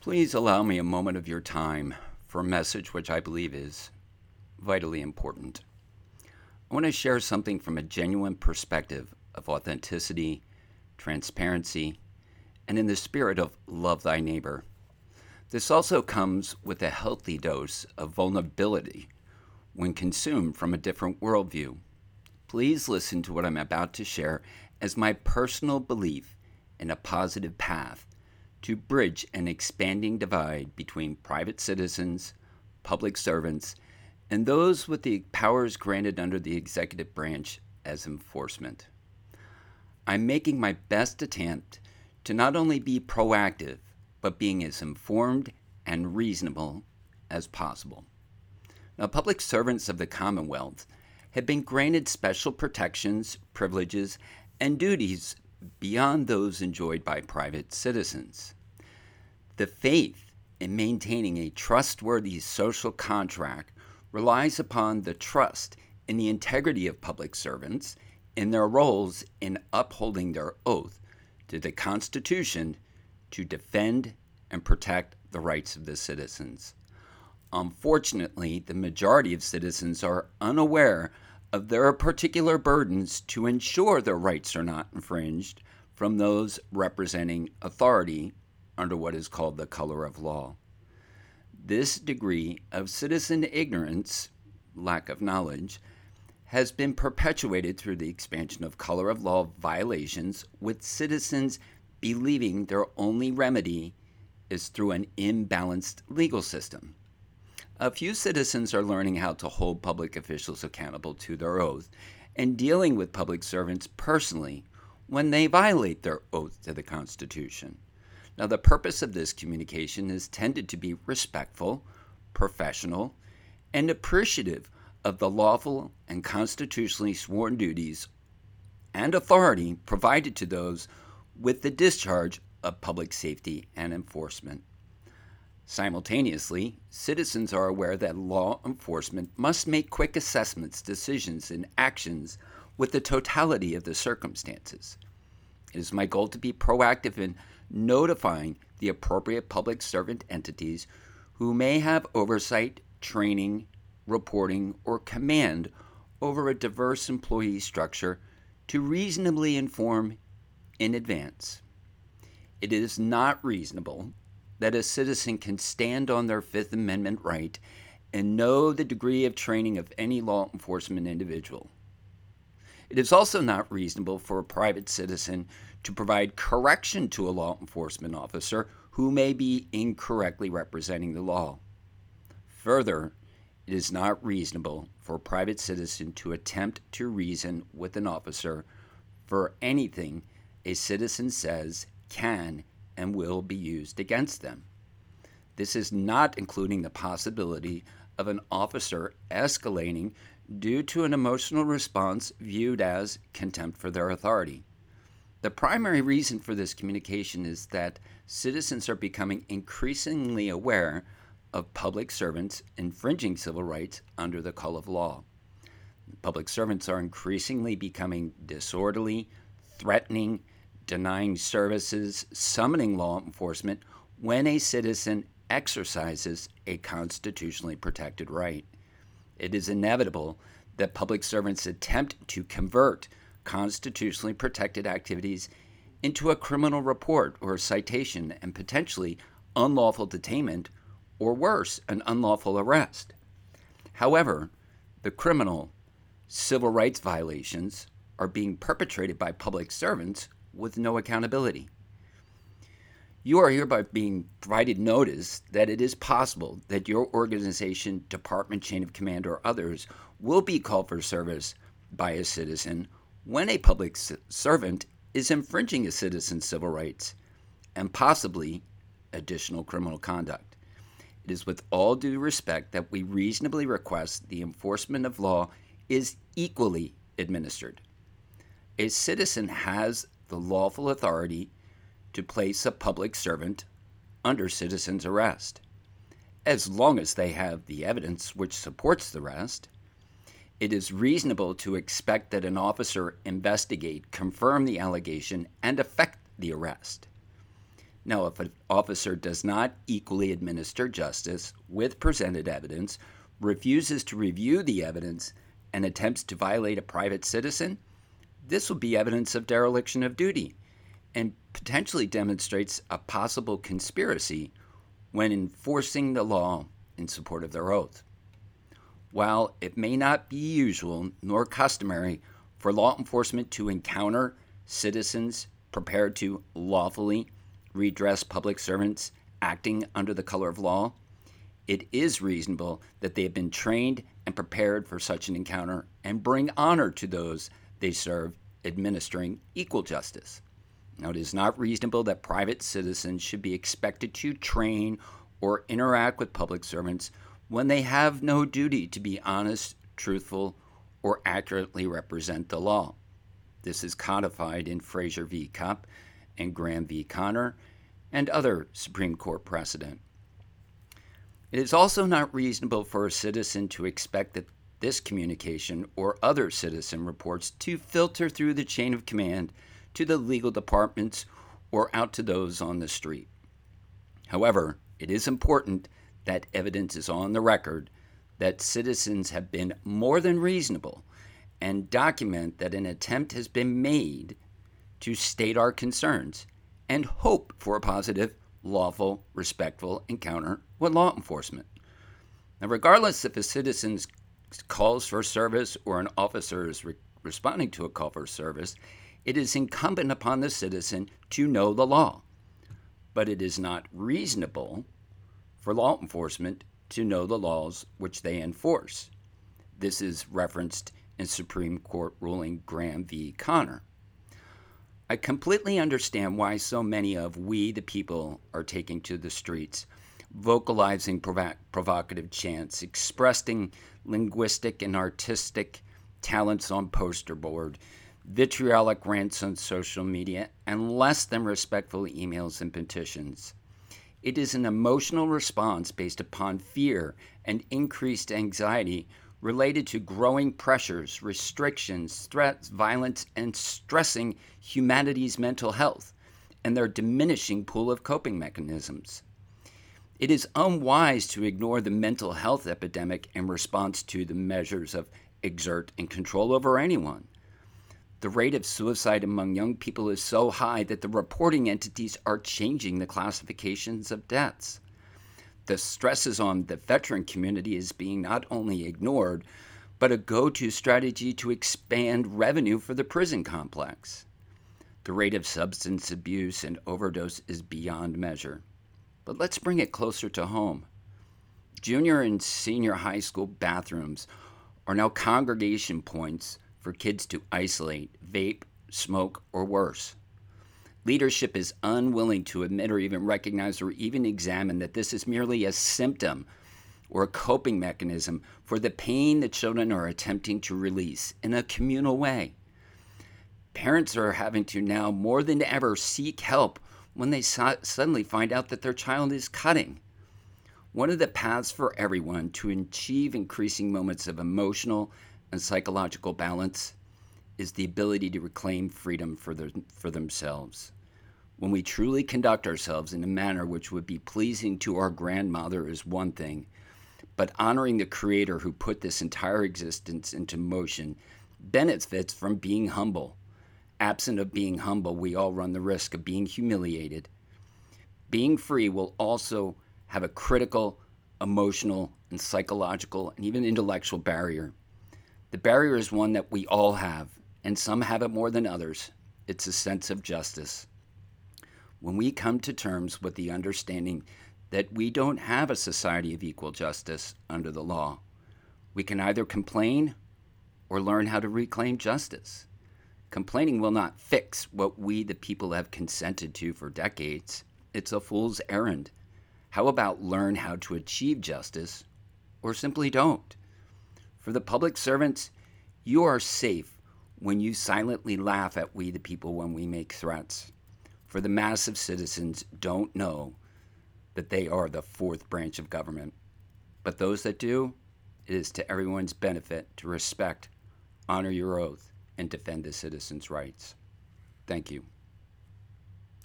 Please allow me a moment of your time for a message which I believe is vitally important. I want to share something from a genuine perspective of authenticity, transparency, and in the spirit of love thy neighbor. This also comes with a healthy dose of vulnerability when consumed from a different worldview. Please listen to what I'm about to share as my personal belief in a positive path to bridge an expanding divide between private citizens, public servants, and those with the powers granted under the executive branch as enforcement. I'm making my best attempt to not only be proactive, but being as informed and reasonable as possible. Now, public servants of the Commonwealth have been granted special protections, privileges, and duties beyond those enjoyed by private citizens. The faith in maintaining a trustworthy social contract relies upon the trust in the integrity of public servants in their roles in upholding their oath to the Constitution to defend and protect the rights of the citizens. Unfortunately, the majority of citizens are unaware of their particular burdens to ensure their rights are not infringed from those representing authority under what is called the color of law. This degree of citizen ignorance, lack of knowledge, has been perpetuated through the expansion of color of law violations, with citizens believing their only remedy is through an imbalanced legal system. A few citizens are learning how to hold public officials accountable to their oath and dealing with public servants personally when they violate their oath to the Constitution. Now, the purpose of this communication is tended to be respectful, professional, and appreciative of the lawful and constitutionally sworn duties and authority provided to those with the discharge of public safety and enforcement. Simultaneously, citizens are aware that law enforcement must make quick assessments, decisions, and actions with the totality of the circumstances. It is my goal to be proactive in notifying the appropriate public servant entities who may have oversight, training, reporting, or command over a diverse employee structure to reasonably inform in advance. It is not reasonable that a citizen can stand on their Fifth Amendment right and know the degree of training of any law enforcement individual. It is also not reasonable for a private citizen to provide correction to a law enforcement officer who may be incorrectly representing the law. Further, it is not reasonable for a private citizen to attempt to reason with an officer for anything a citizen says can and will be used against them. This is not including the possibility of an officer escalating due to an emotional response viewed as contempt for their authority. The primary reason for this communication is that citizens are becoming increasingly aware of public servants infringing civil rights under the color of law. Public servants are increasingly becoming disorderly, threatening, denying services, summoning law enforcement when a citizen exercises a constitutionally protected right. It is inevitable that public servants attempt to convert constitutionally protected activities into a criminal report or citation and potentially unlawful detainment or worse, an unlawful arrest. However, the criminal civil rights violations are being perpetrated by public servants with no accountability. You are hereby being provided notice that it is possible that your organization, department, chain of command, or others will be called for service by a citizen when a public servant is infringing a citizen's civil rights and possibly additional criminal conduct. It is with all due respect that we reasonably request the enforcement of law is equally administered. A citizen has the lawful authority to place a public servant under citizen's arrest, as long as they have the evidence which supports the arrest. It is reasonable to expect that an officer investigate, confirm the allegation, and effect the arrest. Now, if an officer does not equally administer justice with presented evidence, refuses to review the evidence, and attempts to violate a private citizen, this will be evidence of dereliction of duty and potentially demonstrates a possible conspiracy when enforcing the law in support of their oath. While it may not be usual nor customary for law enforcement to encounter citizens prepared to lawfully redress public servants acting under the color of law, it is reasonable that they have been trained and prepared for such an encounter and bring honor to those they serve, administering equal justice. Now, it is not reasonable that private citizens should be expected to train or interact with public servants when they have no duty to be honest, truthful, or accurately represent the law. This is codified in Frazier v. Cupp and Graham v. Connor and other Supreme Court precedent. It is also not reasonable for a citizen to expect that this communication or other citizen reports to filter through the chain of command to the legal departments or out to those on the street. However, it is important that evidence is on the record that citizens have been more than reasonable and document that an attempt has been made to state our concerns and hope for a positive, lawful, respectful encounter with law enforcement. Now, regardless if a citizen calls for service or an officer is re- responding to a call for service, it is incumbent upon the citizen to know the law. But it is not reasonable for law enforcement to know the laws which they enforce. This is referenced in Supreme Court ruling Graham v. Connor. I completely understand why so many of we, the people, are taking to the streets, vocalizing provo- provocative chants, expressing linguistic and artistic talents on poster board, vitriolic rants on social media, and less than respectful emails and petitions. It is an emotional response based upon fear and increased anxiety related to growing pressures, restrictions, threats, violence, and stressing humanity's mental health and their diminishing pool of coping mechanisms. It is unwise to ignore the mental health epidemic in response to the measures of exert and control over anyone. The rate of suicide among young people is so high that the reporting entities are changing the classifications of deaths the stresses on the veteran community is being not only ignored, but a go to strategy to expand revenue for the prison complex. The rate of substance abuse and overdose is beyond measure. But let's bring it closer to home. Junior and senior high school bathrooms are now congregation points for kids to isolate, vape, smoke, or worse. Leadership is unwilling to admit or even recognize or even examine that this is merely a symptom or a coping mechanism for the pain that children are attempting to release in a communal way. Parents are having to now more than ever seek help when they so- suddenly find out that their child is cutting. One of the paths for everyone to achieve increasing moments of emotional and psychological balance is the ability to reclaim freedom for, their, for themselves. When we truly conduct ourselves in a manner which would be pleasing to our grandmother is one thing, but honoring the Creator who put this entire existence into motion benefits from being humble. Absent of being humble, we all run the risk of being humiliated. Being free will also have a critical emotional and psychological and even intellectual barrier. The barrier is one that we all have and some have it more than others. It's a sense of justice. When we come to terms with the understanding that we don't have a society of equal justice under the law, we can either complain or learn how to reclaim justice. Complaining will not fix what we, the people, have consented to for decades. It's a fool's errand. How about learn how to achieve justice or simply don't? For the public servants, you are safe when you silently laugh at we the people when we make threats. For the mass of citizens don't know that they are the fourth branch of government. But those that do, it is to everyone's benefit to respect, honor your oath, and defend the citizens' rights. Thank you.